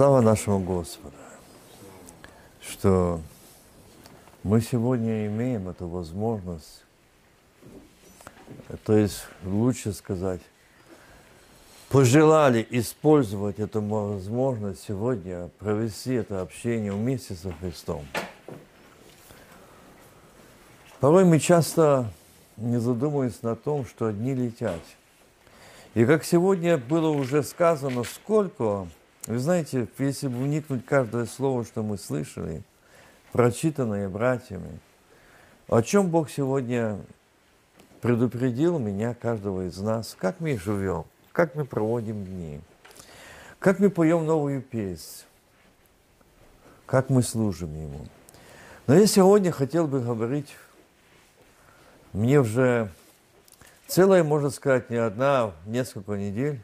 Слава нашему Господу, что мы сегодня имеем эту возможность, то есть лучше сказать, пожелали использовать эту возможность сегодня провести это общение вместе со Христом. Порой мы часто не задумываемся на том, что одни летят. И как сегодня было уже сказано, сколько, вы знаете, если бы вникнуть каждое слово, что мы слышали, прочитанное братьями, о чем Бог сегодня предупредил меня, каждого из нас, как мы живем, как мы проводим дни, как мы поем новую песнь, как мы служим Ему. Но я сегодня хотел бы говорить мне уже целая, можно сказать, не одна, несколько недель,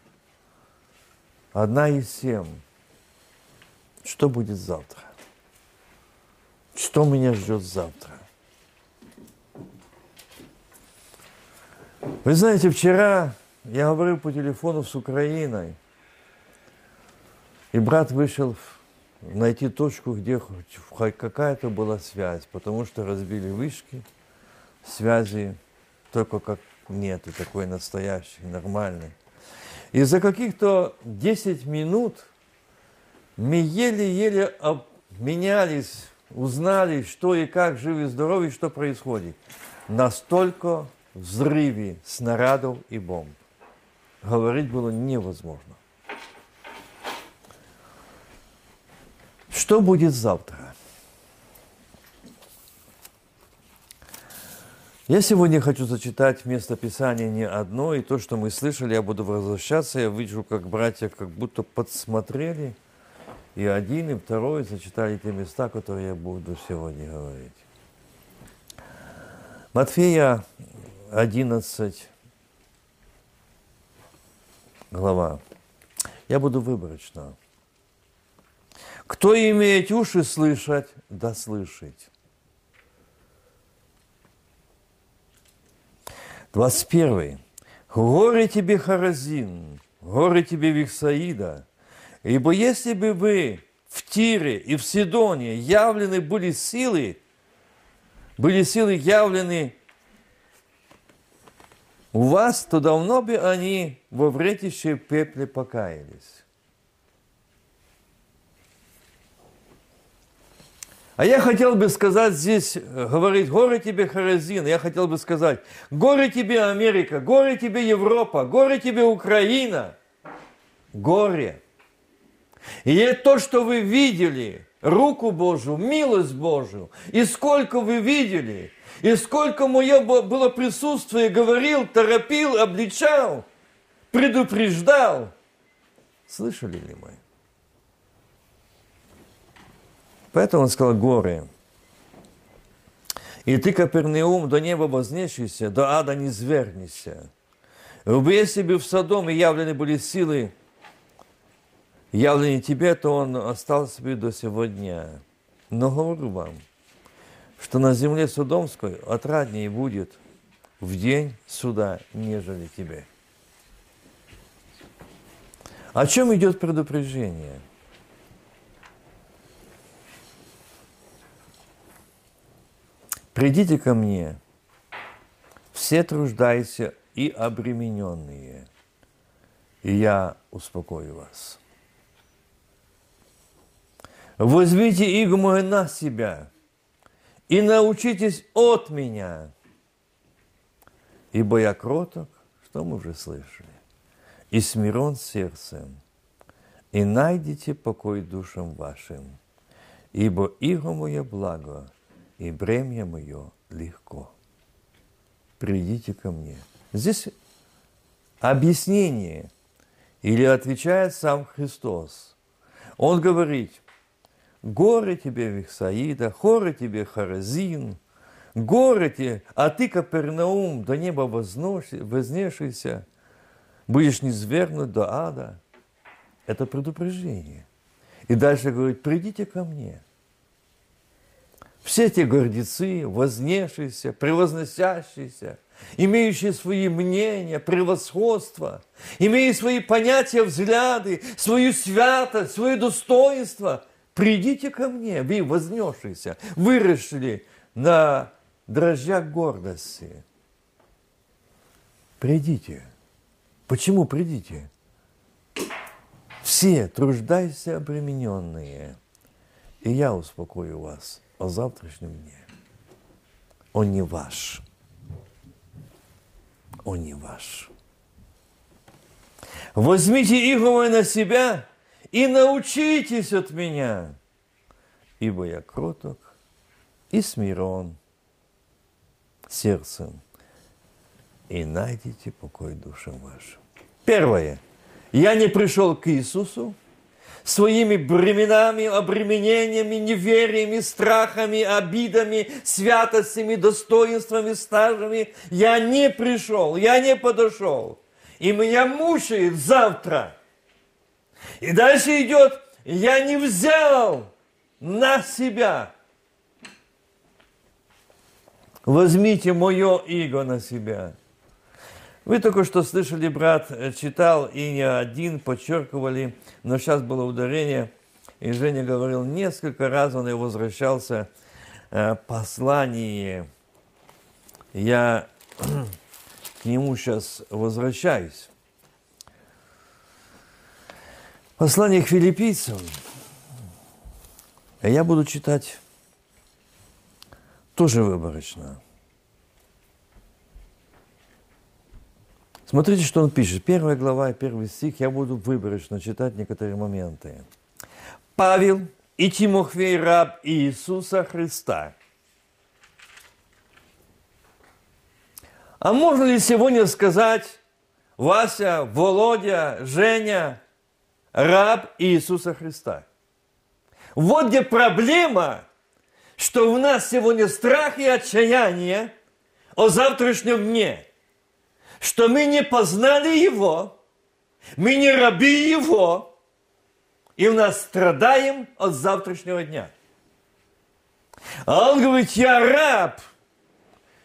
одна из семь. Что будет завтра? Что меня ждет завтра? Вы знаете, вчера я говорил по телефону с Украиной, и брат вышел найти точку, где какая-то была связь, потому что разбили вышки – связи только как нет, и такой настоящий, нормальный. И за каких-то 10 минут мы еле-еле обменялись, узнали, что и как, живы и здоровы, что происходит. Настолько взрыве снарядов и бомб. Говорить было невозможно. Что будет завтра? Я сегодня хочу зачитать место Писания не одно, и то, что мы слышали, я буду возвращаться, я вижу, как братья как будто подсмотрели, и один, и второй зачитали те места, которые я буду сегодня говорить. Матфея 11, глава. Я буду выборочно. Кто имеет уши слышать, да слышать. 21. Горе тебе, Харазин, горе тебе, Вихсаида, ибо если бы вы в Тире и в Сидоне явлены были силы, были силы явлены у вас, то давно бы они во вретище пепле покаялись. А я хотел бы сказать здесь, э, говорить, горе тебе Харазин, я хотел бы сказать, горе тебе Америка, горе тебе Европа, горе тебе Украина, горе. И то, что вы видели, руку Божию, милость Божию, и сколько вы видели, и сколько мое было присутствие, говорил, торопил, обличал, предупреждал. Слышали ли мы? Поэтому он сказал горы. И ты, Капернеум, до неба вознесшийся, до ада не звернися. Ибо если бы в Содоме явлены были силы, явлены тебе, то он остался бы до сегодня. Но говорю вам, что на земле Содомской отраднее будет в день суда, нежели тебе. О чем идет предупреждение? Придите ко мне, все труждайся и обремененные, и я успокою вас. Возьмите иго мое на себя и научитесь от меня, ибо я кроток, что мы уже слышали, и смирен сердцем, и найдите покой душам вашим, ибо иго мое благо – и бремя мое легко. Придите ко мне. Здесь объяснение или отвечает сам Христос. Он говорит, горы тебе, Вихсаида, хоры тебе, Харазин, горы тебе, а ты, Капернаум, до неба вознешься, будешь низвергнут до ада. Это предупреждение. И дальше говорит, придите ко мне – все эти гордецы, вознешиеся, превозносящиеся, имеющие свои мнения, превосходство, имея свои понятия, взгляды, свою святость, свое достоинство, придите ко мне, вы вознесшиеся, выросшие на дрожжах гордости. Придите. Почему придите? Все труждайся обремененные, и я успокою вас о завтрашнем дне. Он не ваш. Он не ваш. Возьмите иго на себя и научитесь от меня, ибо я кроток и смирен сердцем, и найдите покой душам вашим. Первое. Я не пришел к Иисусу своими бременами, обременениями, невериями, страхами, обидами, святостями, достоинствами, стажами. Я не пришел, я не подошел. И меня мучает завтра. И дальше идет, я не взял на себя. Возьмите мое иго на себя. Вы только что слышали, брат э, читал, и не один подчеркивали, но сейчас было ударение, и Женя говорил, несколько раз он и возвращался э, послание. Я к нему сейчас возвращаюсь. Послание к филиппийцам. Я буду читать тоже выборочно. Смотрите, что он пишет. Первая глава первый стих. Я буду выборочно читать некоторые моменты. Павел и Тимофей, раб Иисуса Христа. А можно ли сегодня сказать, Вася, Володя, Женя, раб Иисуса Христа? Вот где проблема, что у нас сегодня страх и отчаяние о завтрашнем дне – что мы не познали Его, мы не раби Его, и у нас страдаем от завтрашнего дня. А он говорит, я раб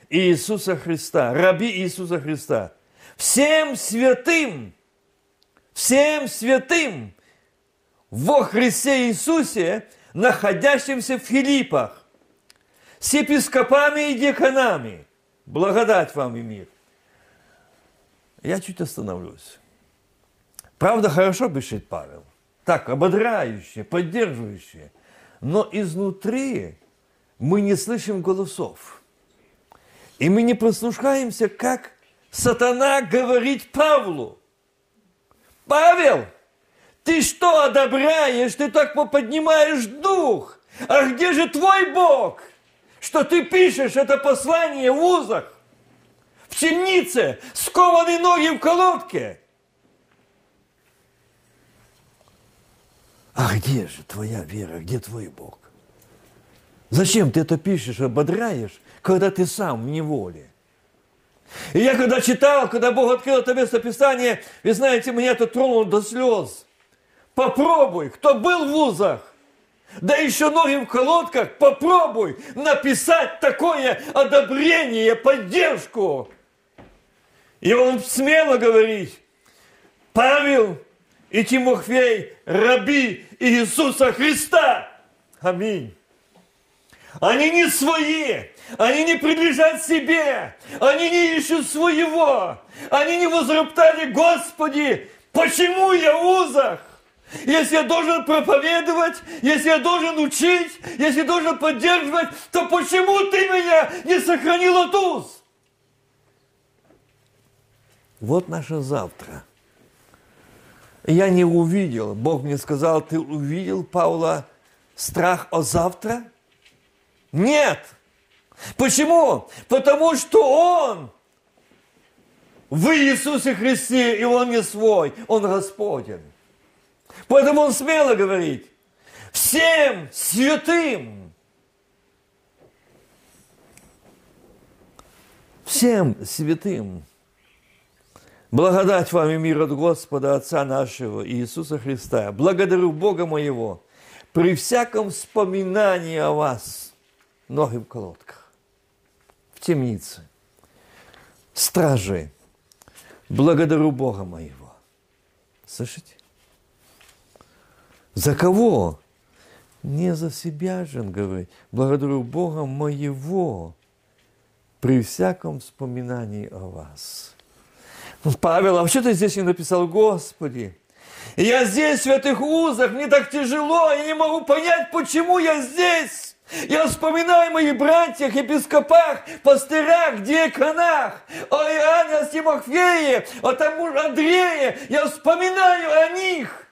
Иисуса Христа, раби Иисуса Христа. Всем святым, всем святым во Христе Иисусе, находящимся в Филиппах, с епископами и деканами. Благодать вам и мир. Я чуть остановлюсь. Правда, хорошо пишет Павел. Так, ободряющее, поддерживающее. Но изнутри мы не слышим голосов. И мы не прослушаемся, как сатана говорит Павлу. Павел, ты что одобряешь? Ты так поднимаешь дух. А где же твой Бог? Что ты пишешь это послание в узах? В темнице, скованные ноги в колодке. А где же твоя вера, где твой Бог? Зачем ты это пишешь, ободряешь, когда ты сам в неволе? И я когда читал, когда Бог открыл это место Писания, вы знаете, меня это тронуло до слез. Попробуй, кто был в вузах, да еще ноги в колодках, попробуй написать такое одобрение, поддержку. И он смело говорит, Павел и Тимофей, раби Иисуса Христа. Аминь. Они не свои, они не принадлежат себе, они не ищут своего, они не возроптали, Господи, почему я узах? Если я должен проповедовать, если я должен учить, если я должен поддерживать, то почему ты меня не сохранил от уз? Вот наше завтра. Я не увидел, Бог мне сказал, ты увидел, Павла, страх о завтра? Нет. Почему? Потому что Он в Иисусе Христе, и Он не свой, Он Господен. Поэтому Он смело говорит, всем святым, всем святым, Благодать вам и мир от Господа Отца нашего Иисуса Христа. Благодарю Бога моего при всяком вспоминании о вас, ноги в колодках, в темнице. стражи, благодарю Бога моего. Слышите? За кого? Не за себя же, он говорит. Благодарю Бога моего при всяком вспоминании о вас. Павел, а что ты здесь не написал, Господи? Я здесь, в этих узах, мне так тяжело, я не могу понять, почему я здесь. Я вспоминаю моих братьях, епископах, пастырях, диаконах, о Иоанне, о Тимофее, о тому же Андрее. Я вспоминаю о них.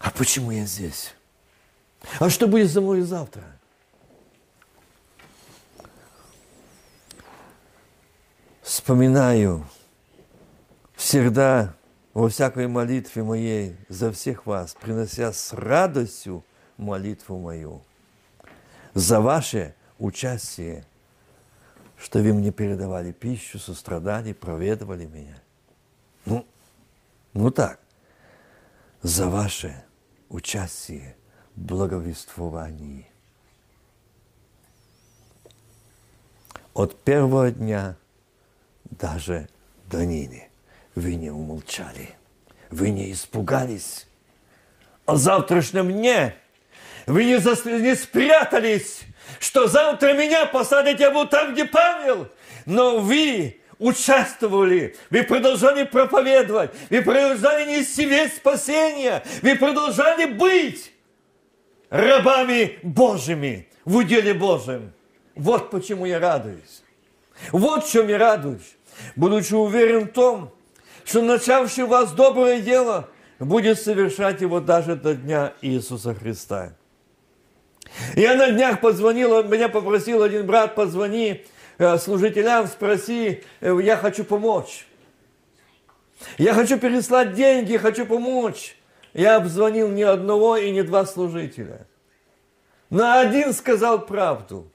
А почему я здесь? А что будет за мной завтра? Вспоминаю всегда во всякой молитве моей за всех вас, принося с радостью молитву мою за ваше участие, что вы мне передавали пищу, сострадали, проведывали меня. Ну, ну так, за ваше участие в благовествовании. От первого дня даже до ныне вы не умолчали, вы не испугались. О завтрашнем дне вы не, зас... не спрятались, что завтра меня посадят, я буду там, где Павел. Но вы участвовали, вы продолжали проповедовать, вы продолжали нести весть спасения, вы продолжали быть рабами Божьими в уделе Божьем. Вот почему я радуюсь. Вот в чем я радуюсь. Будучи уверен в том, что начавший вас доброе дело будет совершать его даже до дня Иисуса Христа. Я на днях позвонила, меня попросил один брат, позвони э, служителям, спроси, э, я хочу помочь. Я хочу переслать деньги, хочу помочь. Я обзвонил ни одного и ни два служителя. Но один сказал правду.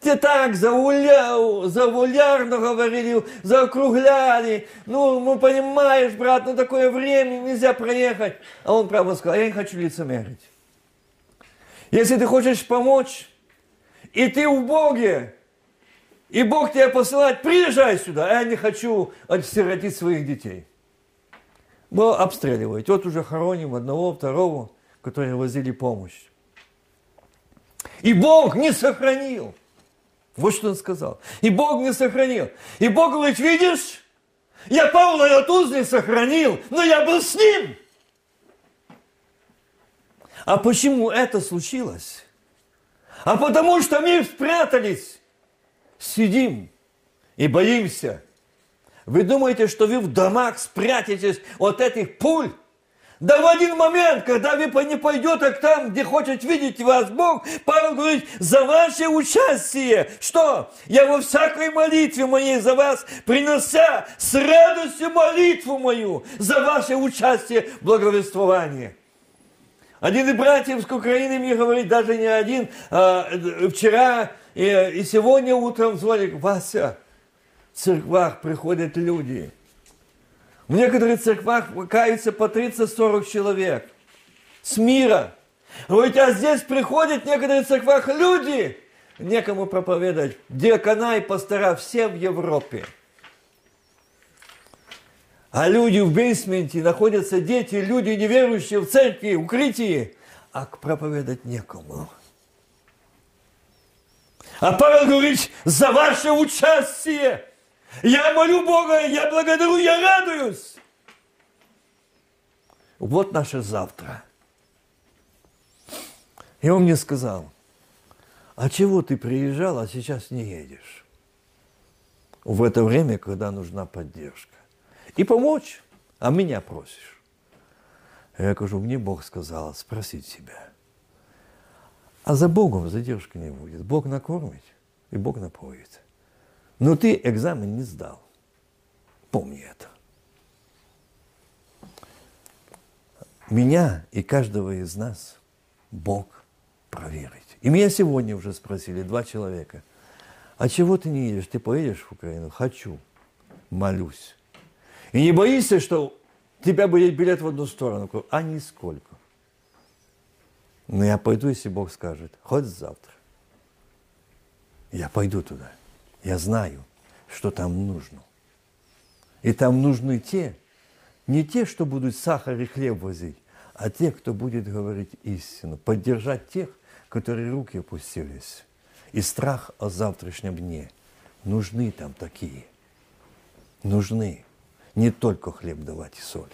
Те так завуля... завулярно говорили, заокругляли. Ну, ну, понимаешь, брат, ну такое время, нельзя проехать. А он право сказал, я не хочу лицемерить. Если ты хочешь помочь, и ты в Боге, и Бог тебя посылает, приезжай сюда, а я не хочу отсиротить своих детей. Вы обстреливаете. Вот уже хороним одного, второго, которые возили помощь. И Бог не сохранил. Вот что он сказал. И Бог не сохранил. И Бог говорит, видишь, я Павла на Тузле сохранил, но я был с ним. А почему это случилось? А потому что мы спрятались, сидим и боимся. Вы думаете, что вы в домах спрятитесь от этих пуль? Да в один момент, когда вы не пойдете к там, где хочет видеть вас Бог, Павел говорит, за ваше участие, что? Я во всякой молитве моей за вас, принося с радостью молитву мою за ваше участие в благовествовании. Один из братьев с Украины мне говорит, даже не один, а, вчера и, и сегодня утром звонит, Вася, в церквах приходят люди – в некоторых церквах каются по 30-40 человек с мира. Говорит, а здесь приходят в некоторых церквах люди, некому проповедовать. Диакона и пастора все в Европе. А люди в бейсменте, находятся дети, люди неверующие в церкви, в укрытии, а проповедать некому. А Павел говорит, за ваше участие я молю Бога, я благодарю, я радуюсь. Вот наше завтра. И он мне сказал, а чего ты приезжал, а сейчас не едешь? В это время, когда нужна поддержка. И помочь, а меня просишь. Я говорю, мне Бог сказал спросить себя. А за Богом задержки не будет. Бог накормит, и Бог напоит. Но ты экзамен не сдал. Помни это. Меня и каждого из нас Бог проверит. И меня сегодня уже спросили два человека. А чего ты не едешь? Ты поедешь в Украину? Хочу. Молюсь. И не боишься, что тебя будет билет в одну сторону? А нисколько. Но я пойду, если Бог скажет. Хоть завтра. Я пойду туда. Я знаю, что там нужно. И там нужны те, не те, что будут сахар и хлеб возить, а те, кто будет говорить истину, поддержать тех, которые руки опустились. И страх о завтрашнем дне. Нужны там такие. Нужны. Не только хлеб давать и соль.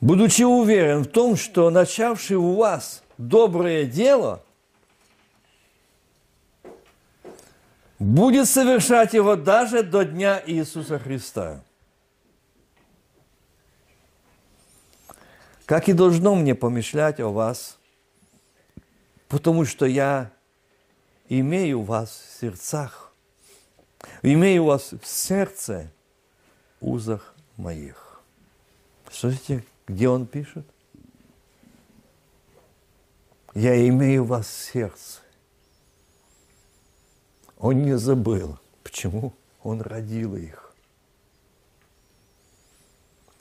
Будучи уверен в том, что начавший у вас доброе дело будет совершать его даже до дня Иисуса Христа. Как и должно мне помышлять о вас, потому что я имею вас в сердцах, имею вас в сердце, узах моих. Слышите, где он пишет? Я имею вас в сердце. Он не забыл. Почему? Он родил их.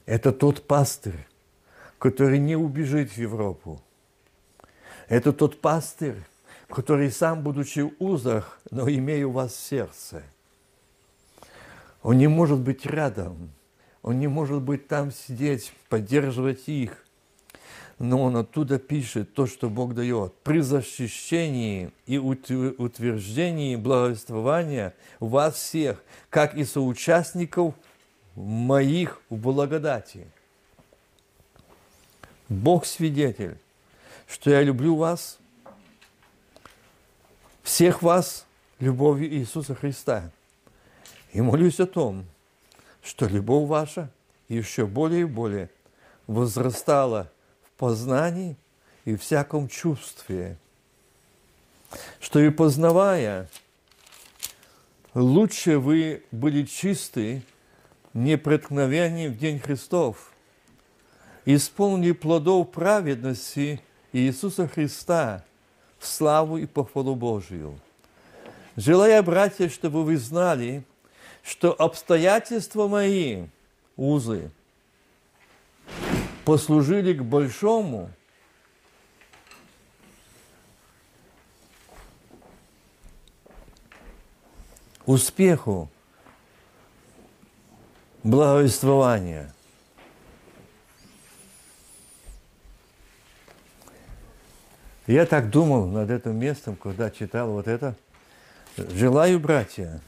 Это тот пастырь, который не убежит в Европу. Это тот пастырь, который сам, будучи в узах, но имея вас в сердце. Он не может быть рядом, он не может быть там сидеть, поддерживать их. Но он оттуда пишет то, что Бог дает. При защищении и утверждении благовествования вас всех, как и соучастников моих в благодати. Бог свидетель, что я люблю вас, всех вас любовью Иисуса Христа. И молюсь о том, что любовь ваша еще более и более возрастала в познании и всяком чувстве, что и познавая, лучше вы были чисты, непреткновенны в день Христов, исполнили плодов праведности Иисуса Христа в славу и похвалу Божию. Желая, братья, чтобы вы знали – что обстоятельства мои, узы, послужили к большому успеху благовествования. Я так думал над этим местом, когда читал вот это. Желаю, братья,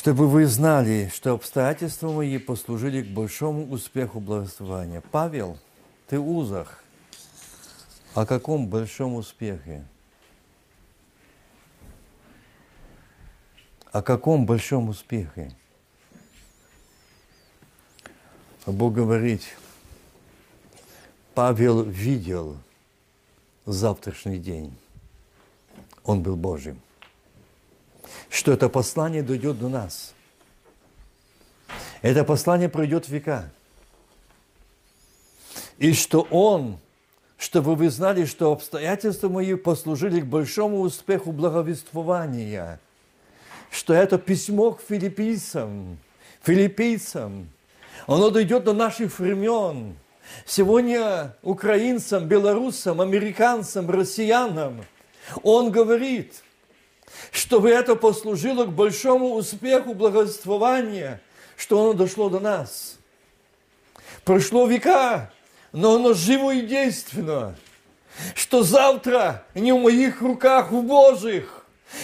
чтобы вы знали, что обстоятельства мои послужили к большому успеху благословения. Павел, ты узах. О каком большом успехе? О каком большом успехе? Бог говорит, Павел видел завтрашний день. Он был Божьим что это послание дойдет до нас. Это послание пройдет века. И что Он, чтобы вы знали, что обстоятельства мои послужили к большому успеху благовествования, что это письмо к филиппийцам, филиппийцам, оно дойдет до наших времен. Сегодня украинцам, белорусам, американцам, россиянам он говорит – чтобы это послужило к большому успеху благоствования, что оно дошло до нас. Прошло века, но оно живо и действенно. Что завтра не в моих руках, в Божьих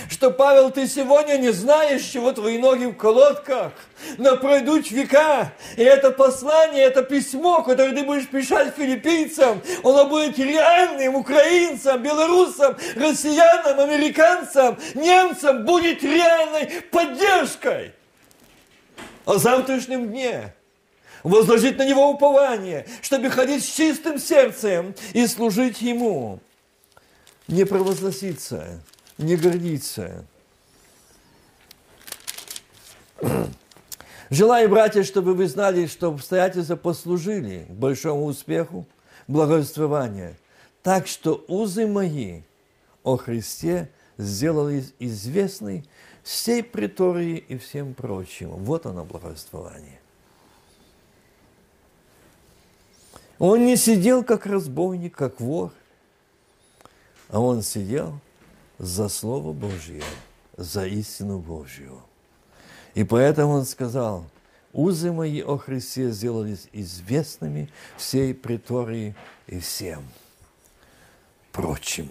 что, Павел, ты сегодня не знаешь, чего твои ноги в колодках, но пройдут века, и это послание, это письмо, которое ты будешь писать филиппийцам, оно будет реальным украинцам, белорусам, россиянам, американцам, немцам, будет реальной поддержкой. О завтрашнем дне возложить на него упование, чтобы ходить с чистым сердцем и служить ему, не провозгласиться, не гордиться. Желаю, братья, чтобы вы знали, что обстоятельства послужили большому успеху благовествования, так что узы мои о Христе сделались известны всей притории и всем прочим. Вот оно благовествование. Он не сидел как разбойник, как вор, а он сидел за Слово Божье, за истину Божью. И поэтому он сказал, узы мои о Христе сделались известными всей притории и всем прочим,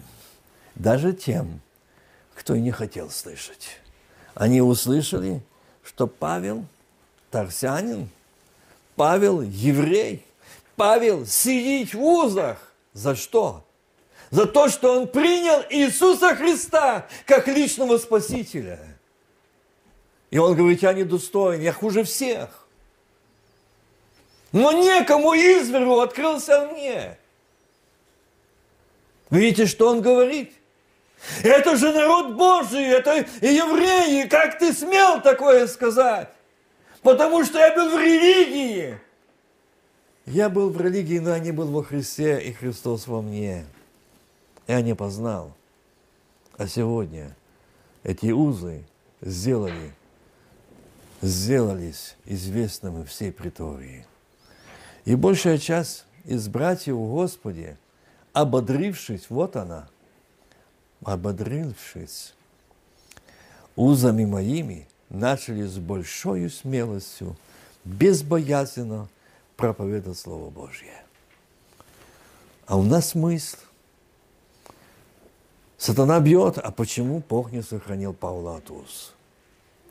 даже тем, кто не хотел слышать. Они услышали, что Павел Тарсянин, Павел еврей, Павел сидит в узах. За что? За то, что он принял Иисуса Христа как личного Спасителя. И он говорит, я недостоин, я хуже всех. Но некому изверу открылся мне. Видите, что он говорит? Это же народ Божий, это евреи, как ты смел такое сказать? Потому что я был в религии. Я был в религии, но я не был во Христе, и Христос во мне. Я не познал. А сегодня эти узы сделали, сделались известными всей притории. И большая часть из братьев в Господе, ободрившись, вот она, ободрившись узами моими, начали с большой смелостью, безбоязненно проповедовать Слово Божье. А у нас мысль. Сатана бьет, а почему Бог не сохранил Павла от уз?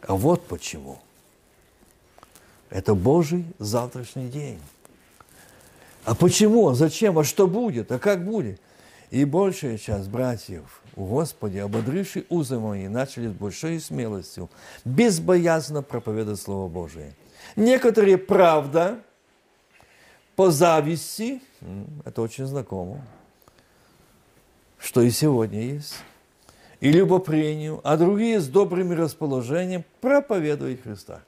А вот почему. Это Божий завтрашний день. А почему? Зачем? А что будет? А как будет? И большая часть братьев Господи, ободрившие узы мои, начали с большой смелостью, безбоязно проповедовать Слово Божие. Некоторые, правда, по зависти, это очень знакомо, что и сегодня есть, и любопрению, а другие с добрым расположением проповедуют Христа.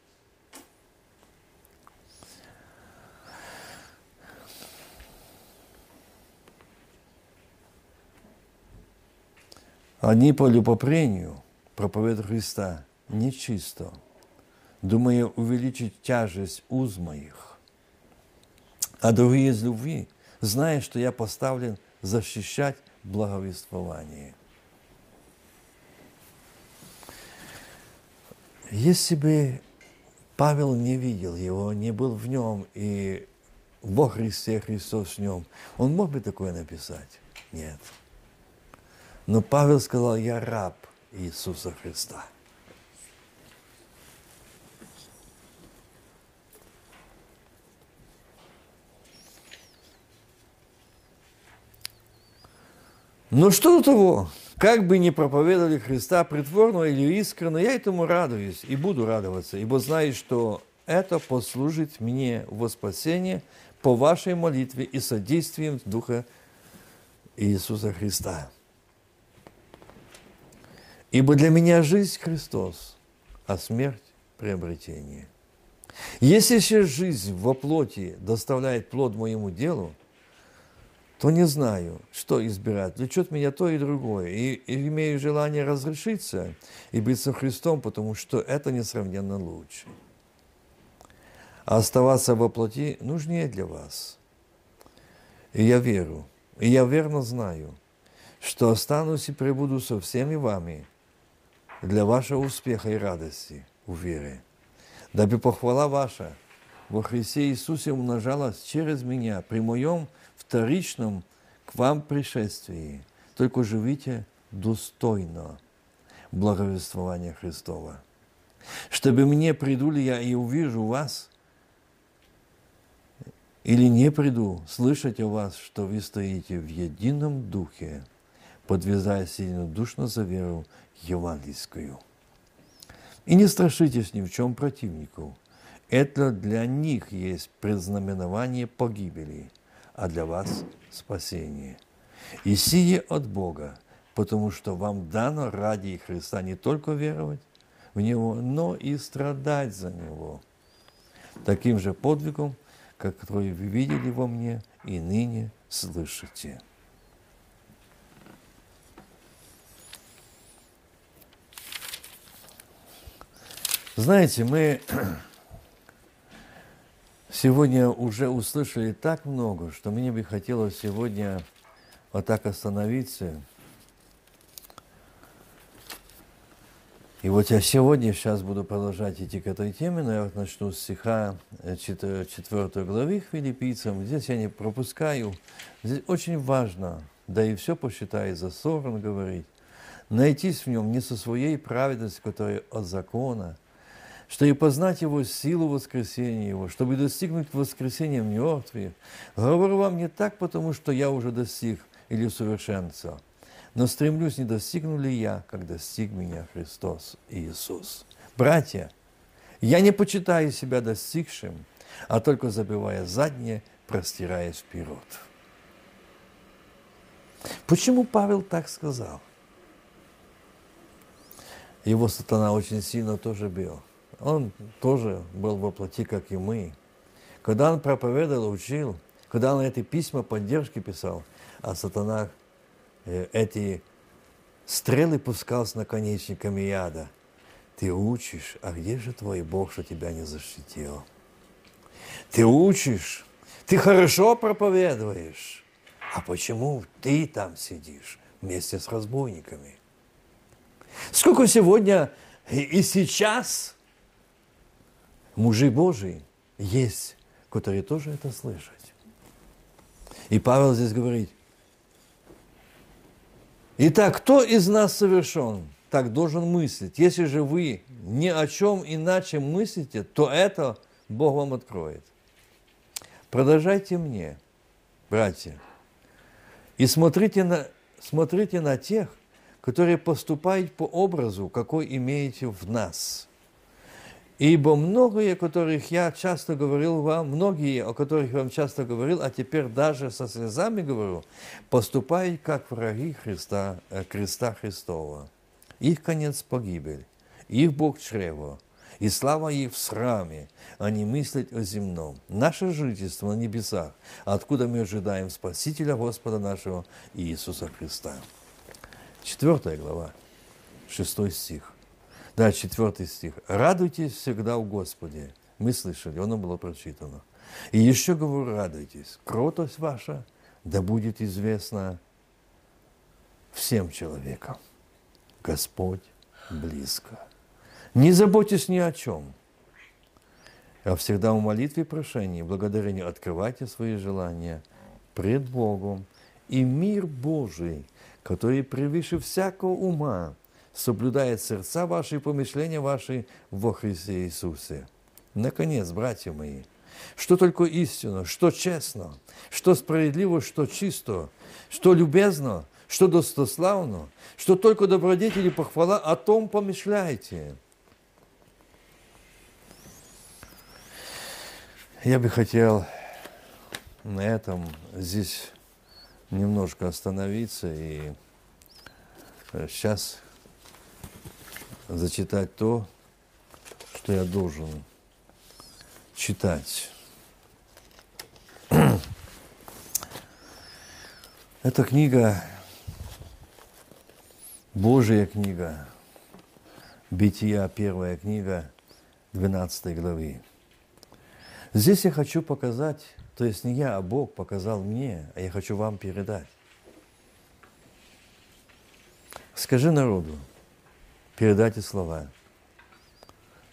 Они по любопрению проповедуют Христа нечисто, думая увеличить тяжесть уз моих. А другие из любви, зная, что я поставлен защищать благовествование. Если бы Павел не видел его, не был в нем, и во Христе Христос в нем, он мог бы такое написать? Нет. Но Павел сказал, я раб Иисуса Христа. Но что до того, как бы ни проповедовали Христа притворно или искренне, я этому радуюсь и буду радоваться, ибо знаю, что это послужит мне во спасение по вашей молитве и содействием Духа Иисуса Христа. Ибо для меня жизнь Христос, а смерть – приобретение. Если же жизнь во плоти доставляет плод моему делу, то не знаю, что избирать. Влечет меня то и другое. И, и имею желание разрешиться и быть со Христом, потому что это несравненно лучше. А оставаться во плоти нужнее для вас. И я верю, и я верно знаю, что останусь и пребуду со всеми вами – для вашего успеха и радости в вере. Дабы похвала ваша во Христе Иисусе умножалась через меня при моем вторичном к вам пришествии. Только живите достойно благовествования Христова. Чтобы мне приду ли я и увижу вас, или не приду, слышать о вас, что вы стоите в едином духе, подвязаясь единодушно за веру евангельскую. И не страшитесь ни в чем противнику. Это для них есть предзнаменование погибели, а для вас спасение. И сие от Бога, потому что вам дано ради Христа не только веровать в Него, но и страдать за Него. Таким же подвигом, который вы видели во мне и ныне слышите. Знаете, мы Сегодня уже услышали так много, что мне бы хотелось сегодня вот так остановиться. И вот я сегодня сейчас буду продолжать идти к этой теме, но я вот начну с стиха 4, 4 главы филиппийцам. Здесь я не пропускаю. Здесь очень важно, да и все посчитает за ссором говорить, найтись в нем не со своей праведностью, которая от закона, что и познать Его силу воскресения Его, чтобы достигнуть воскресения мертвых. Говорю вам не так, потому что я уже достиг или усовершенствовал, но стремлюсь, не достигну ли я, как достиг меня Христос и Иисус. Братья, я не почитаю себя достигшим, а только забивая заднее, простираясь вперед. Почему Павел так сказал? Его сатана очень сильно тоже бил. Он тоже был во плоти, как и мы. Когда он проповедовал, учил, когда он эти письма поддержки писал, а сатана э, эти стрелы пускал с наконечниками яда. Ты учишь, а где же твой Бог, что тебя не защитил? Ты учишь, ты хорошо проповедуешь, а почему ты там сидишь вместе с разбойниками? Сколько сегодня и сейчас мужи Божии есть, которые тоже это слышат. И Павел здесь говорит, Итак, кто из нас совершен, так должен мыслить. Если же вы ни о чем иначе мыслите, то это Бог вам откроет. Продолжайте мне, братья, и смотрите на, смотрите на тех, которые поступают по образу, какой имеете в нас. Ибо многие, о которых я часто говорил вам, многие, о которых я вам часто говорил, а теперь даже со слезами говорю, поступают как враги Христа, э, креста Христова. Их конец – погибель, их Бог – чрево, и слава их в сраме, а не мыслить о земном. Наше жительство на небесах, откуда мы ожидаем Спасителя Господа нашего Иисуса Христа. Четвертая глава, шестой стих. Да, четвертый стих. «Радуйтесь всегда в Господе». Мы слышали, оно было прочитано. И еще говорю, радуйтесь. Кротость ваша да будет известна всем человекам. Господь близко. Не заботьтесь ни о чем, а всегда в молитве и прошении, благодарении открывайте свои желания пред Богом. И мир Божий, который превыше всякого ума, соблюдает сердца ваши и помышления ваши во Христе Иисусе. Наконец, братья мои, что только истинно, что честно, что справедливо, что чисто, что любезно, что достославно, что только добродетели похвала, о том помышляйте. Я бы хотел на этом здесь немножко остановиться и сейчас зачитать то, что я должен читать. Эта книга, Божья книга, Бития, первая книга, 12 главы. Здесь я хочу показать, то есть не я, а Бог показал мне, а я хочу вам передать. Скажи народу, передайте слова.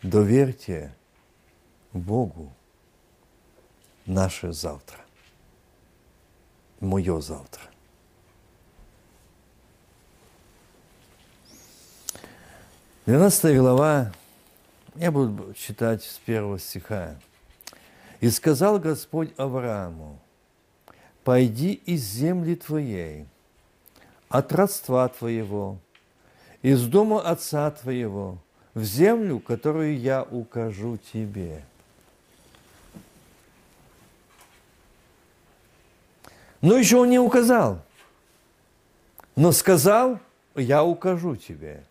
Доверьте Богу наше завтра. Мое завтра. Двенадцатая глава, я буду читать с первого стиха. «И сказал Господь Аврааму, пойди из земли твоей, от родства твоего, из дома отца твоего в землю, которую я укажу тебе. Но еще он не указал. Но сказал, я укажу тебе.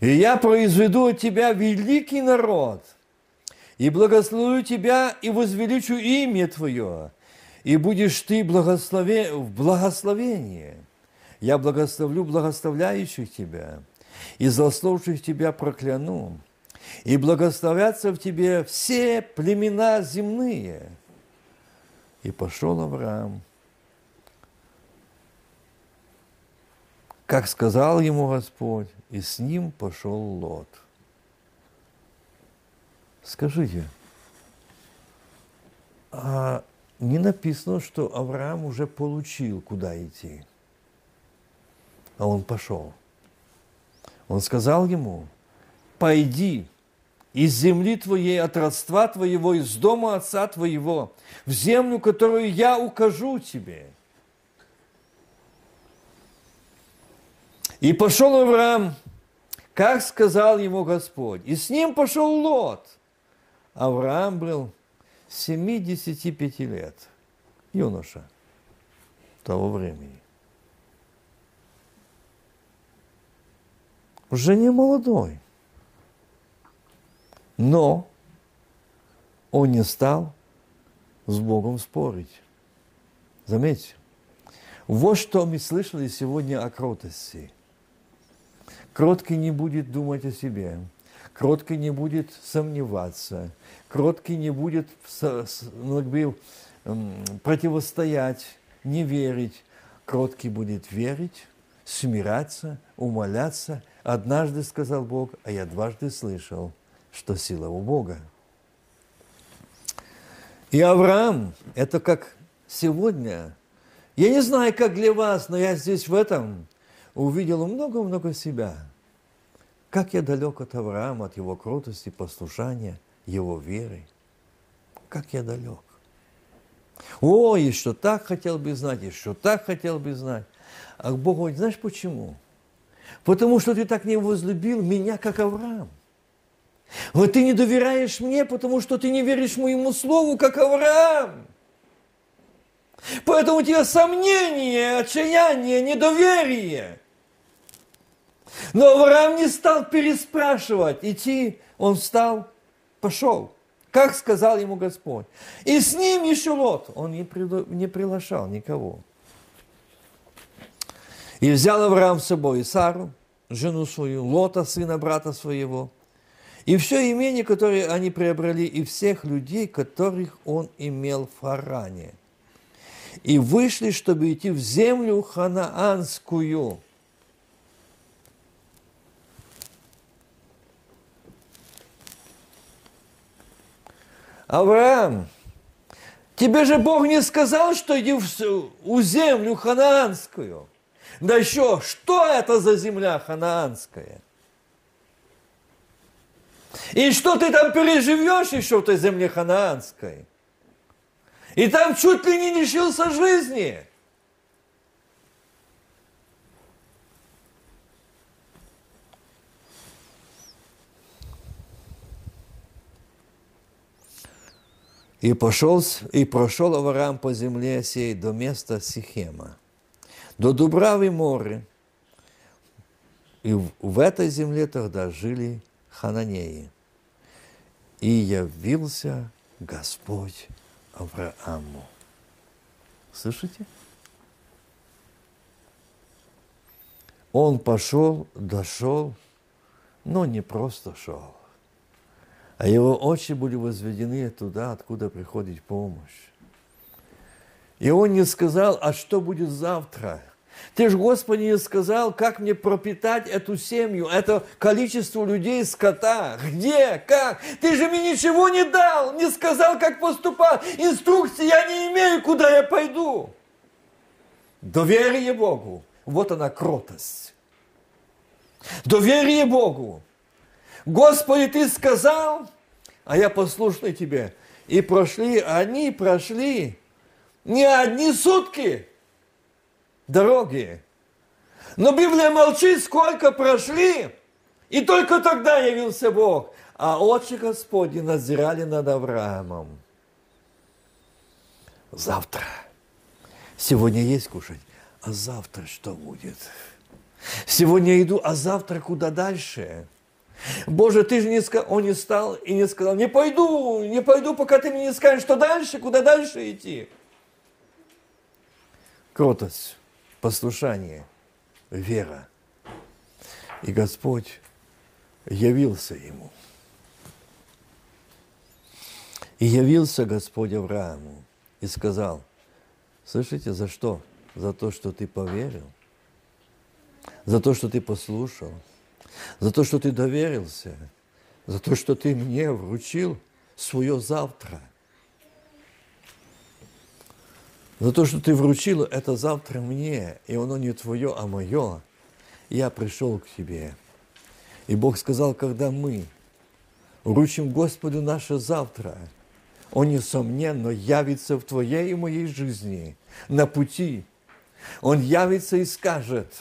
И я произведу от тебя великий народ, и благословлю тебя, и возвеличу имя твое, и будешь ты благословен, в благословении – я благословлю благословляющих тебя, и злословших тебя прокляну, и благословятся в тебе все племена земные. И пошел Авраам, как сказал ему Господь, и с ним пошел Лот. Скажите, а не написано, что Авраам уже получил, куда идти, а он пошел. Он сказал ему, пойди из земли твоей, от родства твоего, из дома отца твоего, в землю, которую я укажу тебе. И пошел Авраам, как сказал ему Господь, и с ним пошел Лот. Авраам был 75 лет, юноша того времени. Уже не молодой. Но он не стал с Богом спорить. Заметьте, вот что мы слышали сегодня о кротости. Кроткий не будет думать о себе, кроткий не будет сомневаться, кроткий не будет ну, противостоять, не верить. Кроткий будет верить, смиряться, умоляться. Однажды сказал Бог, а я дважды слышал – что сила у Бога. И Авраам, это как сегодня, я не знаю, как для вас, но я здесь в этом увидел много-много себя. Как я далек от Авраама, от его крутости, послушания, его веры. Как я далек. О, еще так хотел бы знать, еще так хотел бы знать. А Бог говорит, знаешь почему? Потому что ты так не возлюбил меня, как Авраам. Вот ты не доверяешь мне, потому что ты не веришь моему слову, как Авраам. Поэтому у тебя сомнения, отчаяние, недоверие. Но Авраам не стал переспрашивать, идти, он встал, пошел, как сказал ему Господь. И с ним еще Лот, он не приглашал никого. И взял Авраам с собой Сару, жену свою, Лота, сына брата своего – и все имение, которое они приобрели, и всех людей, которых он имел в Харане. И вышли, чтобы идти в землю ханаанскую. Авраам, тебе же Бог не сказал, что иди в землю ханаанскую. Да еще, что это за земля ханаанская? И что ты там переживешь еще в той земле ханаанской? И там чуть ли не лишился жизни. И пошел, и прошел Авраам по земле сей до места Сихема, до Дубравы моря. И в, этой земле тогда жили хананеи и явился Господь Аврааму. Слышите? Он пошел, дошел, но не просто шел, а его очи были возведены туда, откуда приходит помощь. И он не сказал, а что будет завтра – ты же, Господи, не сказал, как мне пропитать эту семью, это количество людей, скота. Где? Как? Ты же мне ничего не дал, не сказал, как поступать. Инструкции я не имею, куда я пойду. Доверие Богу. Вот она кротость. Доверие Богу. Господи, Ты сказал, а я послушный Тебе. И прошли, они прошли не одни сутки, дороги. Но Библия молчит, сколько прошли, и только тогда явился Бог. А очи Господни надзирали над Авраамом. Завтра. Сегодня есть кушать, а завтра что будет? Сегодня иду, а завтра куда дальше? Боже, ты же не сказал, он не стал и не сказал, не пойду, не пойду, пока ты мне не скажешь, что дальше, куда дальше идти кротость, послушание, вера. И Господь явился ему. И явился Господь Аврааму и сказал, слышите, за что? За то, что ты поверил, за то, что ты послушал, за то, что ты доверился, за то, что ты мне вручил свое завтра – За то, что ты вручил это завтра мне, и оно не твое, а мое, я пришел к тебе. И Бог сказал, когда мы вручим Господу наше завтра, Он, несомненно, явится в твоей и моей жизни на пути. Он явится и скажет,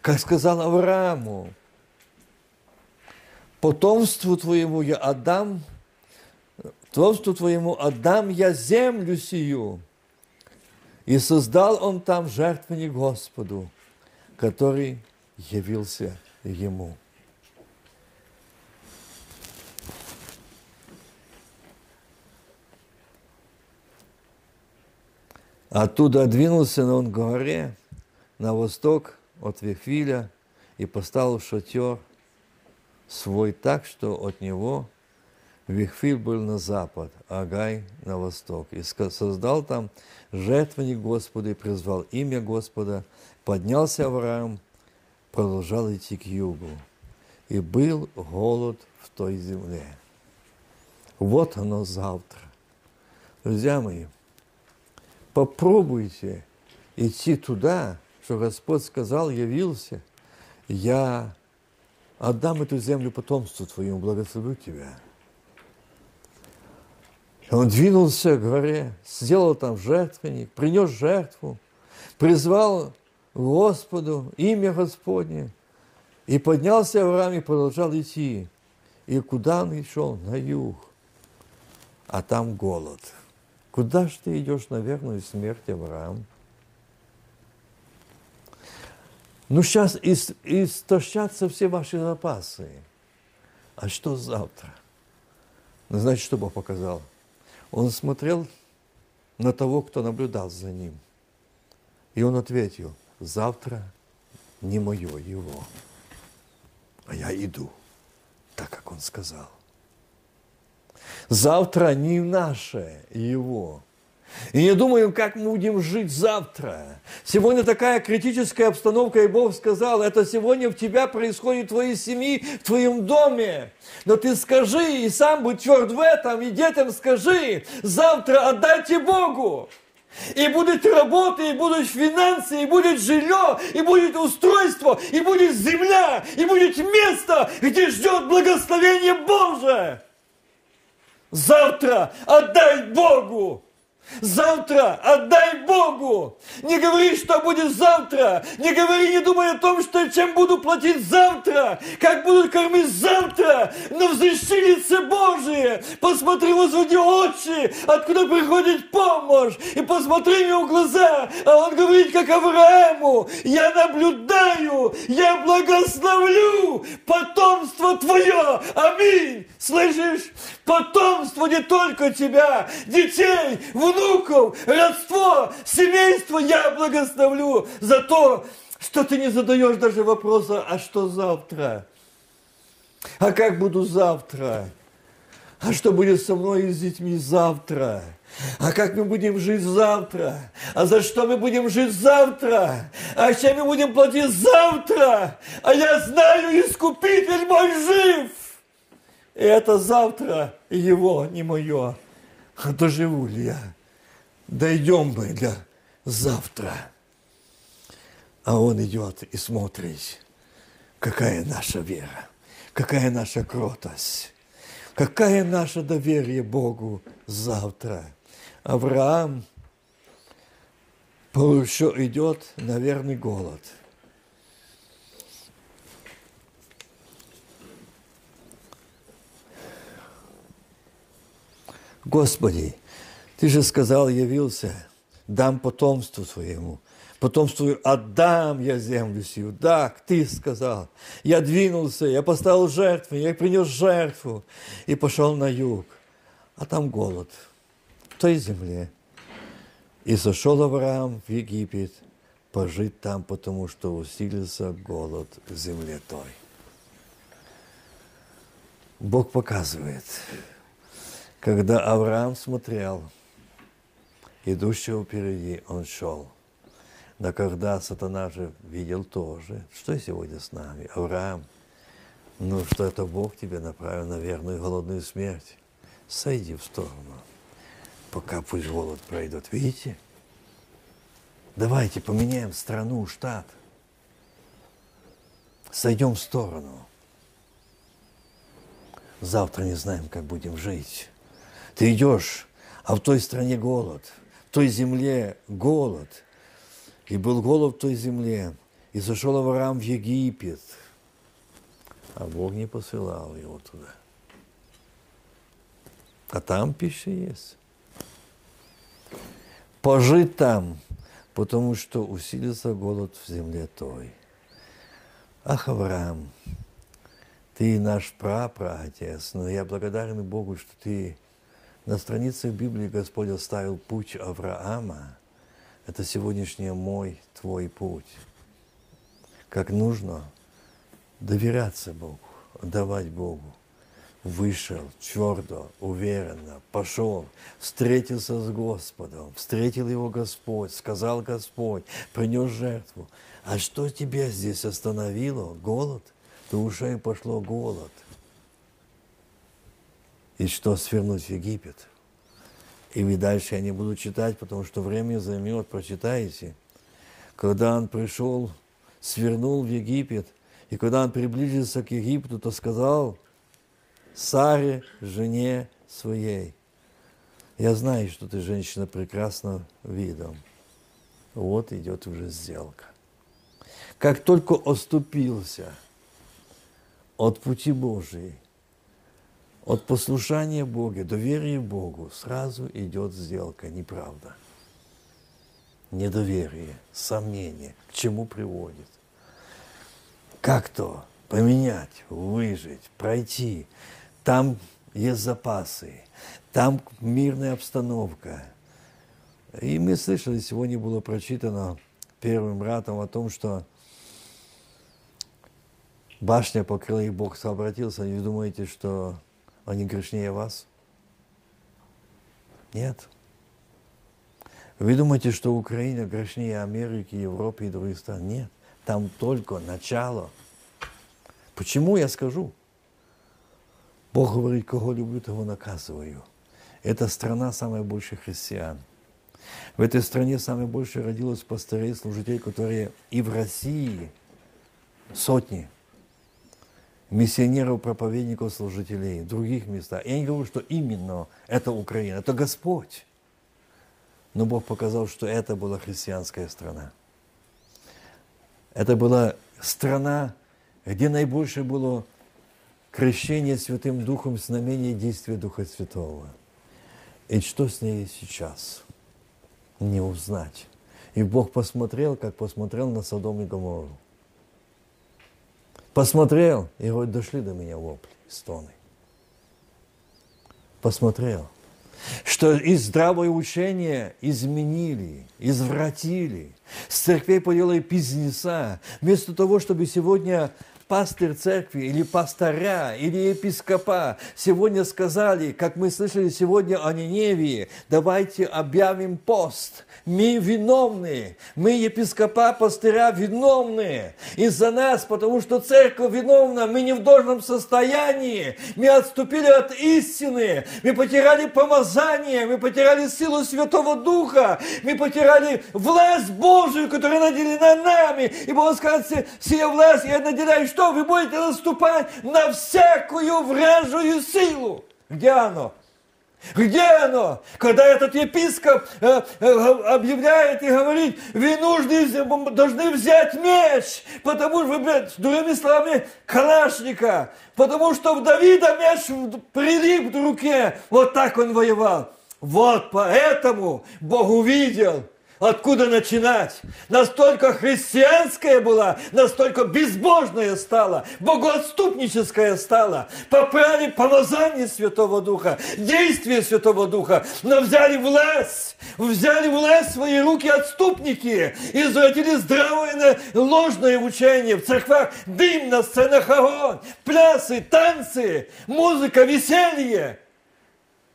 как сказал Аврааму, потомству твоему я отдам, потомству твоему отдам я землю сию. И создал он там жертвенник Господу, который явился ему. Оттуда двинулся на он горе на восток от Вихвиля и поставил шатер свой так, что от него Вихфиль был на запад, а Агай на восток. И создал там жертвенник Господа и призвал имя Господа. Поднялся Авраам, продолжал идти к югу. И был голод в той земле. Вот оно завтра. Друзья мои, попробуйте идти туда, что Господь сказал, явился. Я отдам эту землю потомству твоему, благословлю тебя. Он двинулся к горе, сделал там жертвенник, принес жертву, призвал Господу имя Господне. И поднялся Авраам и продолжал идти. И куда он шел? На юг. А там голод. Куда же ты идешь на верную смерть, Авраам? Ну, сейчас истощатся все ваши запасы. А что завтра? Ну, значит, что Бог показал? Он смотрел на того, кто наблюдал за ним. И он ответил, завтра не мое его, а я иду, так как он сказал. Завтра не наше его, и не думаем, как мы будем жить завтра. Сегодня такая критическая обстановка, и Бог сказал, это сегодня в тебя происходит в твоей семьи, в твоем доме. Но ты скажи, и сам будь тверд в этом, и детям скажи, завтра отдайте Богу. И будет работа, и будут финансы, и будет жилье, и будет устройство, и будет земля, и будет место, где ждет благословение Божие. Завтра отдай Богу. Завтра отдай Богу. Не говори, что будет завтра. Не говори, не думай о том, что чем буду платить завтра, как буду кормить завтра. Но взыщи лице Божие. Посмотри, возводи очи, откуда приходит помощь. И посмотри мне в глаза. А он говорит, как Аврааму, я наблюдаю, я благословлю потомство твое. Аминь. Слышишь? Потомство не только тебя, детей, внуков, родство, семейство я благословлю за то, что ты не задаешь даже вопроса, а что завтра? А как буду завтра? А что будет со мной и с детьми завтра? А как мы будем жить завтра? А за что мы будем жить завтра? А чем мы будем платить завтра? А я знаю, Искупитель мой жив! И это завтра его, не мое. Доживу ли я? Дойдем бы до завтра. А он идет и смотрит, какая наша вера, какая наша кротость, какая наше доверие Богу завтра. Авраам еще идет на верный голод – Господи, Ты же сказал, явился, дам потомству своему. Потомству отдам я землю сию. Да, Ты сказал. Я двинулся, я поставил жертву, я принес жертву и пошел на юг. А там голод в той земле. И сошел Авраам в Египет пожить там, потому что усилился голод в земле той. Бог показывает – Когда Авраам смотрел, идущего впереди, он шел. Но когда сатана же видел тоже, что сегодня с нами, Авраам, ну что это Бог тебе направил на верную голодную смерть, сойди в сторону, пока пусть голод пройдет. Видите? Давайте поменяем страну, штат. Сойдем в сторону. Завтра не знаем, как будем жить. Ты идешь, а в той стране голод, в той земле голод. И был голод в той земле. И зашел Авраам в Египет. А Бог не посылал его туда. А там пища есть. Пожить там, потому что усилится голод в земле той. Ах, Авраам, ты наш прапраотец, но я благодарен Богу, что ты на страницах Библии Господь оставил путь Авраама. Это сегодняшний мой, твой путь. Как нужно доверяться Богу, давать Богу вышел твердо, уверенно, пошел, встретился с Господом, встретил его Господь, сказал Господь, принес жертву. А что тебя здесь остановило? Голод? До ушей пошло голод. И что, свернуть в Египет? И вы дальше я не буду читать, потому что время займет, прочитаете. Когда он пришел, свернул в Египет, и когда он приблизился к Египту, то сказал – Саре, жене своей. Я знаю, что ты женщина прекрасна видом. Вот идет уже сделка. Как только оступился от пути Божьей, от послушания Бога, доверия Богу, сразу идет сделка, неправда. Недоверие, сомнение, к чему приводит. Как то поменять, выжить, пройти – там есть запасы, там мирная обстановка. И мы слышали, сегодня было прочитано первым братом о том, что башня покрыла их, Бог обратился, и вы думаете, что они грешнее вас? Нет. Вы думаете, что Украина грешнее Америки, Европы и других стран? Нет. Там только начало. Почему я скажу? Бог говорит, кого люблю, того наказываю. Это страна самая большая христиан. В этой стране самое больше родилось пастырей, служителей, которые и в России сотни миссионеров, проповедников, служителей, в других местах. Я не говорю, что именно это Украина, это Господь. Но Бог показал, что это была христианская страна. Это была страна, где наибольшее было крещение Святым Духом, знамение действия Духа Святого. И что с ней сейчас? Не узнать. И Бог посмотрел, как посмотрел на Содом и Гоморру. Посмотрел, и говорит, дошли до меня вопли, стоны. Посмотрел, что из здравое учение изменили, извратили. С церквей поделали бизнеса. Вместо того, чтобы сегодня пастырь церкви или пастыря или епископа сегодня сказали, как мы слышали сегодня о Ниневии, давайте объявим пост. Мы виновны, мы епископа, пастыря виновны из-за нас, потому что церковь виновна, мы не в должном состоянии, мы отступили от истины, мы потеряли помазание, мы потеряли силу Святого Духа, мы потеряли власть Божию, которая наделена нами. И Бог скажет, сия власть я наделяю, что вы будете наступать на всякую вражую силу. Где оно? Где оно? Когда этот епископ э, э, объявляет и говорит, вы нужны, должны взять меч, потому что, блядь, другими словами, калашника, потому что в Давида меч прилип в руке, вот так он воевал. Вот поэтому Бог увидел, Откуда начинать? Настолько христианская была, настолько безбожная стала, богоотступническая стала. Попали помазание Святого Духа, действие Святого Духа, но взяли власть, взяли власть в свои руки отступники, извратили здравое ложное учение в церквах, дым на сценах огонь, плясы, танцы, музыка, веселье.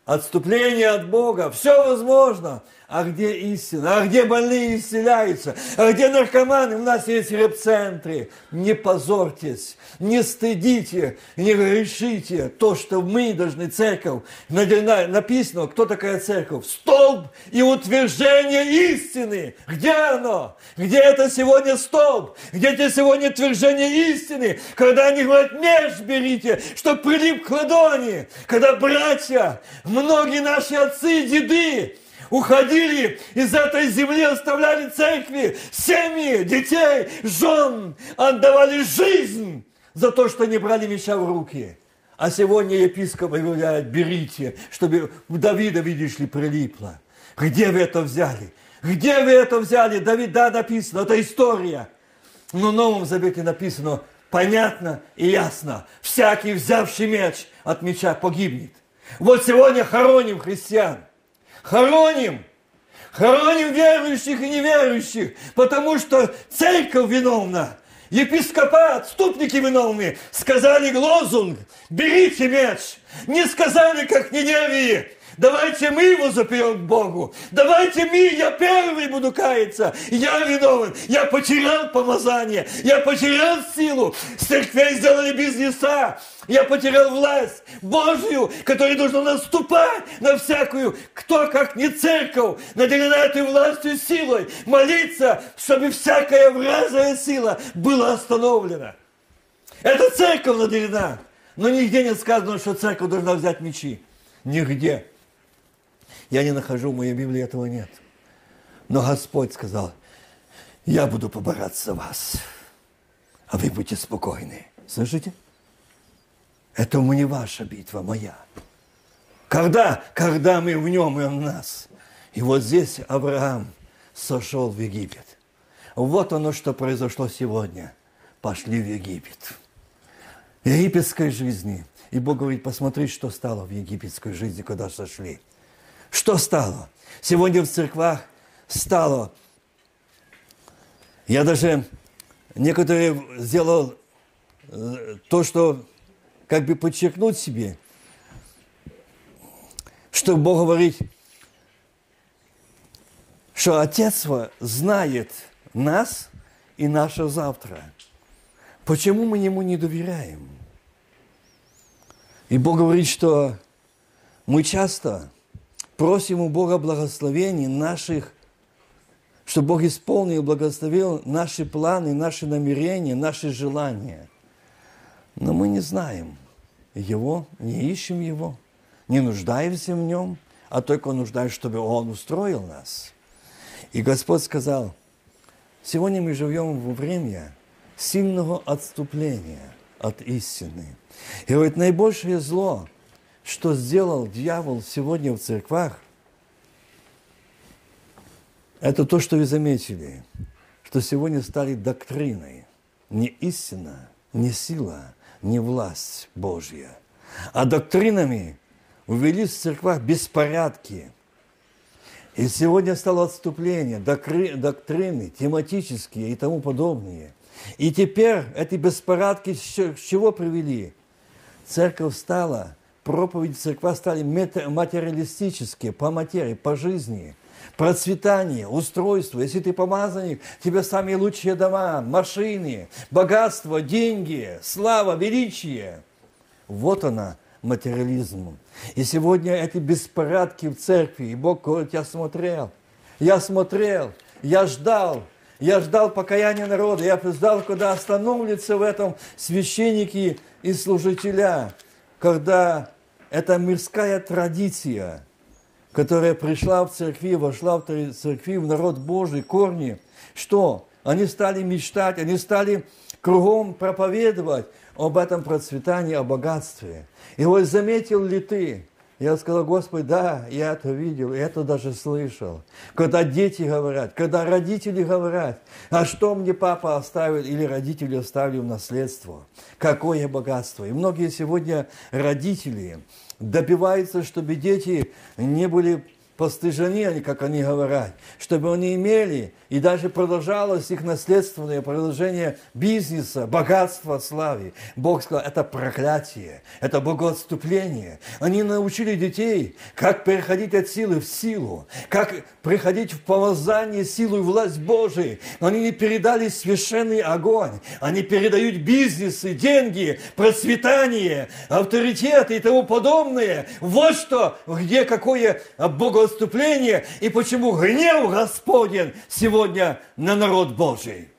Отступление от Бога. Все возможно. А где истина? А где больные исцеляются? А где наркоманы? У нас есть реп-центры. Не позорьтесь, не стыдите, не грешите. То, что мы должны, церковь, написано, кто такая церковь? Столб и утверждение истины. Где оно? Где это сегодня столб? Где это сегодня утверждение истины? Когда они говорят, меж берите, что прилип к ладони. Когда братья, многие наши отцы и деды, уходили из этой земли, оставляли церкви, семьи, детей, жен, отдавали жизнь за то, что не брали меча в руки. А сегодня епископ говорят, берите, чтобы Давида, видишь ли, прилипло. Где вы это взяли? Где вы это взяли? Давид, да, написано, это история. Но в Новом Завете написано понятно и ясно. Всякий, взявший меч от меча, погибнет. Вот сегодня хороним христиан – хороним. Хороним верующих и неверующих, потому что церковь виновна. Епископат, ступники виновны, сказали лозунг «Берите меч». Не сказали, как Ниневии, Давайте мы его запьем к Богу. Давайте мы, я первый буду каяться. Я виновен. Я потерял помазание. Я потерял силу. С церквей сделали бизнеса. Я потерял власть Божью, которая должна наступать на всякую, кто как не церковь, наделена этой властью силой, молиться, чтобы всякая вразая сила была остановлена. Это церковь наделена. Но нигде не сказано, что церковь должна взять мечи. Нигде. Я не нахожу, в моей Библии этого нет. Но Господь сказал, я буду побораться вас, а вы будьте спокойны. Слышите? Это не ваша битва, моя. Когда? Когда мы в нем и в нас. И вот здесь Авраам сошел в Египет. Вот оно, что произошло сегодня. Пошли в Египет. Египетской жизни. И Бог говорит, посмотри, что стало в египетской жизни, когда сошли. Что стало? Сегодня в церквах стало. Я даже некоторые сделал э, то, что как бы подчеркнуть себе, что Бог говорит, что Отец знает нас и наше завтра. Почему мы Ему не доверяем? И Бог говорит, что мы часто просим у Бога благословений наших, чтобы Бог исполнил и благословил наши планы, наши намерения, наши желания. Но мы не знаем, его, не ищем Его, не нуждаемся в Нем, а только нуждаемся, чтобы Он устроил нас. И Господь сказал, сегодня мы живем во время сильного отступления от истины. И говорит, наибольшее зло, что сделал дьявол сегодня в церквах, это то, что вы заметили, что сегодня стали доктриной. Не истина, не сила, не власть Божья. А доктринами увели в церквах беспорядки. И сегодня стало отступление, доктрины тематические и тому подобные. И теперь эти беспорядки к чего привели? Церковь стала, проповеди церква стали материалистические, по материи, по жизни – процветание, устройство. Если ты помазанник, тебе самые лучшие дома, машины, богатство, деньги, слава, величие. Вот она, материализм. И сегодня эти беспорядки в церкви, и Бог говорит, я смотрел, я смотрел, я ждал, я ждал покаяния народа, я ждал, когда остановятся в этом священники и служителя, когда эта мирская традиция – которая пришла в церкви, вошла в церкви, в народ Божий, корни, что? Они стали мечтать, они стали кругом проповедовать об этом процветании, о богатстве. И вот заметил ли ты, я сказал, Господи, да, я это видел, это даже слышал. Когда дети говорят, когда родители говорят, а что мне папа оставил или родители оставили в наследство? Какое богатство? И многие сегодня родители добиваются, чтобы дети не были постыжены они, как они говорят, чтобы они имели и даже продолжалось их наследственное продолжение бизнеса, богатства, славы. Бог сказал, это проклятие, это богоотступление. Они научили детей, как переходить от силы в силу, как приходить в помазание, силу и власть Божией. Но они не передали священный огонь. Они передают бизнесы, деньги, процветание, авторитет и тому подобное. Вот что, где какое богоотступление и почему гнев Господен сегодня на народ Божий.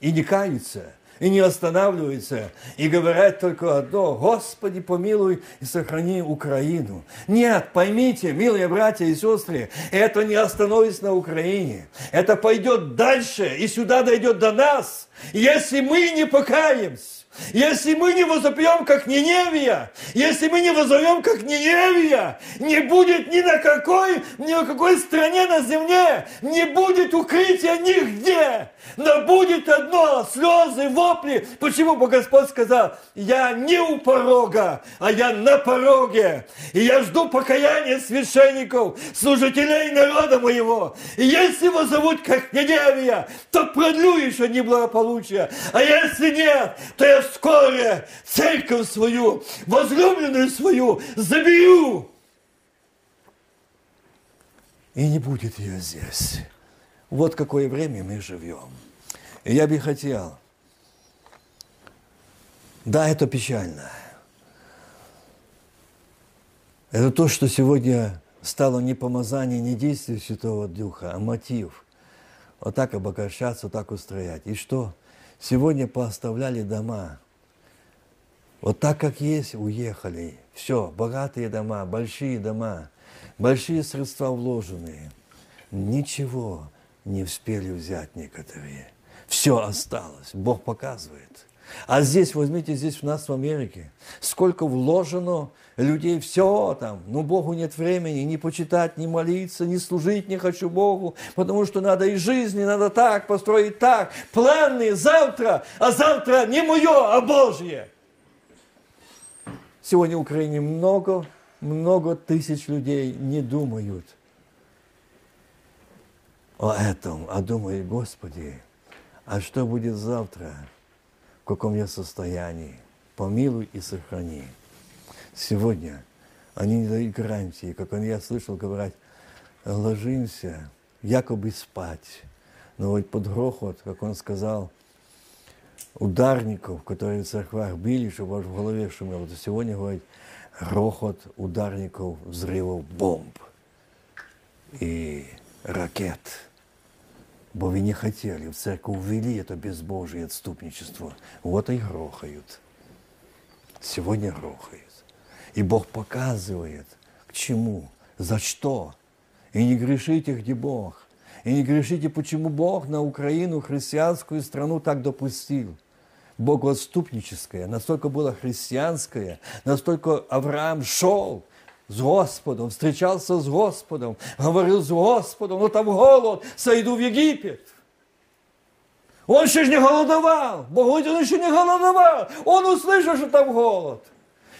И не каются, и не останавливаются, и говорят только одно, Господи, помилуй и сохрани Украину. Нет, поймите, милые братья и сестры, это не остановится на Украине. Это пойдет дальше, и сюда дойдет до нас, если мы не покаемся. Если мы не возопьем, как Ниневия, если мы не возовем, как Ниневия, не будет ни на какой, ни на какой стране на земле, не будет укрытия нигде, но будет одно, слезы, вопли. Почему? Бо Господь сказал, я не у порога, а я на пороге. И я жду покаяния священников, служителей народа моего. И если его зовут как Ниневия, то продлю еще неблагополучие. А если нет, то я вскоре церковь свою, возлюбленную свою забью. И не будет ее здесь. Вот какое время мы живем. И я бы хотел, да, это печально. Это то, что сегодня стало не помазание, не действие Святого Духа, а мотив. Вот так обогащаться, вот так устроять. И что? Сегодня пооставляли дома. Вот так, как есть, уехали. Все, богатые дома, большие дома, большие средства вложенные. Ничего не успели взять некоторые. Все осталось. Бог показывает. А здесь, возьмите, здесь у нас в Америке, сколько вложено людей, все там, но Богу нет времени ни почитать, ни молиться, ни служить не хочу Богу, потому что надо и жизни, надо так, построить так, планы завтра, а завтра не мое, а Божье. Сегодня в Украине много, много тысяч людей не думают о этом, а думают, Господи, а что будет завтра? В каком я состоянии? Помилуй и сохрани. Сегодня они не дают гарантии, как он, я слышал говорить, ложимся, якобы спать. Но вот под грохот, как он сказал, ударников, которые в церквах били, чтобы в голове шумело. Вот сегодня, говорит, грохот ударников, взрывов бомб и ракет – бо вы не хотели, в церковь ввели это безбожие отступничество. Вот и грохают. Сегодня грохают. И Бог показывает, к чему, за что. И не грешите, где Бог. И не грешите, почему Бог на Украину, христианскую страну, так допустил. Богоотступническое, настолько было христианское, настолько Авраам шел – с Господом, встречался с Господом, говорил с Господом, ну там голод, сойду в Египет. Он еще не голодовал, Бог говорит, он еще не голодовал. Он услышал, что там голод.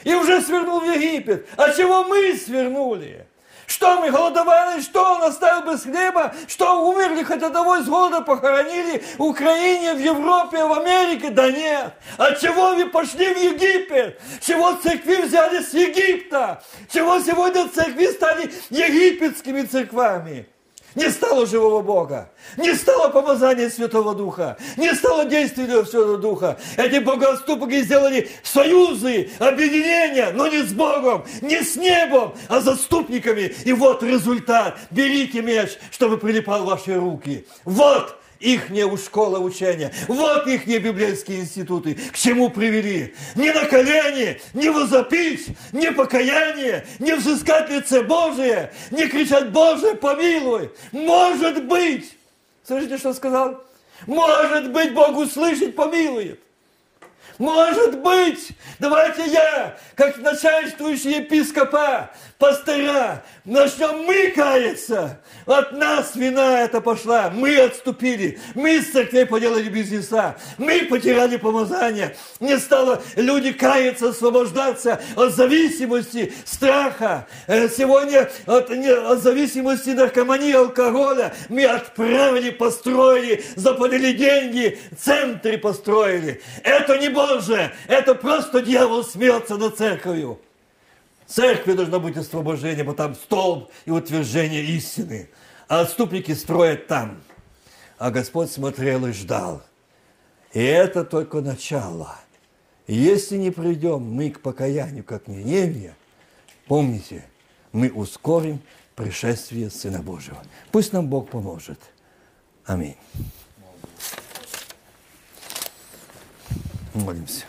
И уже свернул в Египет. А чего мы свернули? Что мы голодовали? Что он оставил без хлеба? Что умерли хоть одного из голода похоронили в Украине, в Европе, в Америке? Да нет. А чего вы пошли в Египет? Чего церкви взяли с Египта? Чего сегодня церкви стали египетскими церквами? Не стало живого Бога, не стало помазания Святого Духа, не стало действия Святого Духа. Эти богоотступники сделали союзы, объединения, но не с Богом, не с небом, а заступниками. И вот результат. Берите меч, чтобы прилипал в ваши руки. Вот их не у школа учения. Вот их не библейские институты. К чему привели? Не на колени, не возопить, не покаяние, не взыскать лице Божие, не кричать Боже, помилуй. Может быть. Слышите, что сказал? Может быть, Бог услышит, помилует. Может быть, давайте я, как начальствующий епископа, пастора, начнем мы каяться. От нас вина это пошла. Мы отступили. Мы с церквей поделали бизнеса. Мы потеряли помазание. Не стало люди каяться, освобождаться от зависимости, страха. Э, Сегодня от, не- от зависимости наркомании, алкоголя мы отправили, построили, заплатили деньги, центры построили. Это не Боже, это просто дьявол смеется над церковью. Церкви должно быть освобождение, потому там столб и утверждение истины. А отступники строят там. А Господь смотрел и ждал. И это только начало. Если не придем мы к покаянию, как Ниневия, помните, мы ускорим пришествие Сына Божьего. Пусть нам Бог поможет. Аминь. Молимся.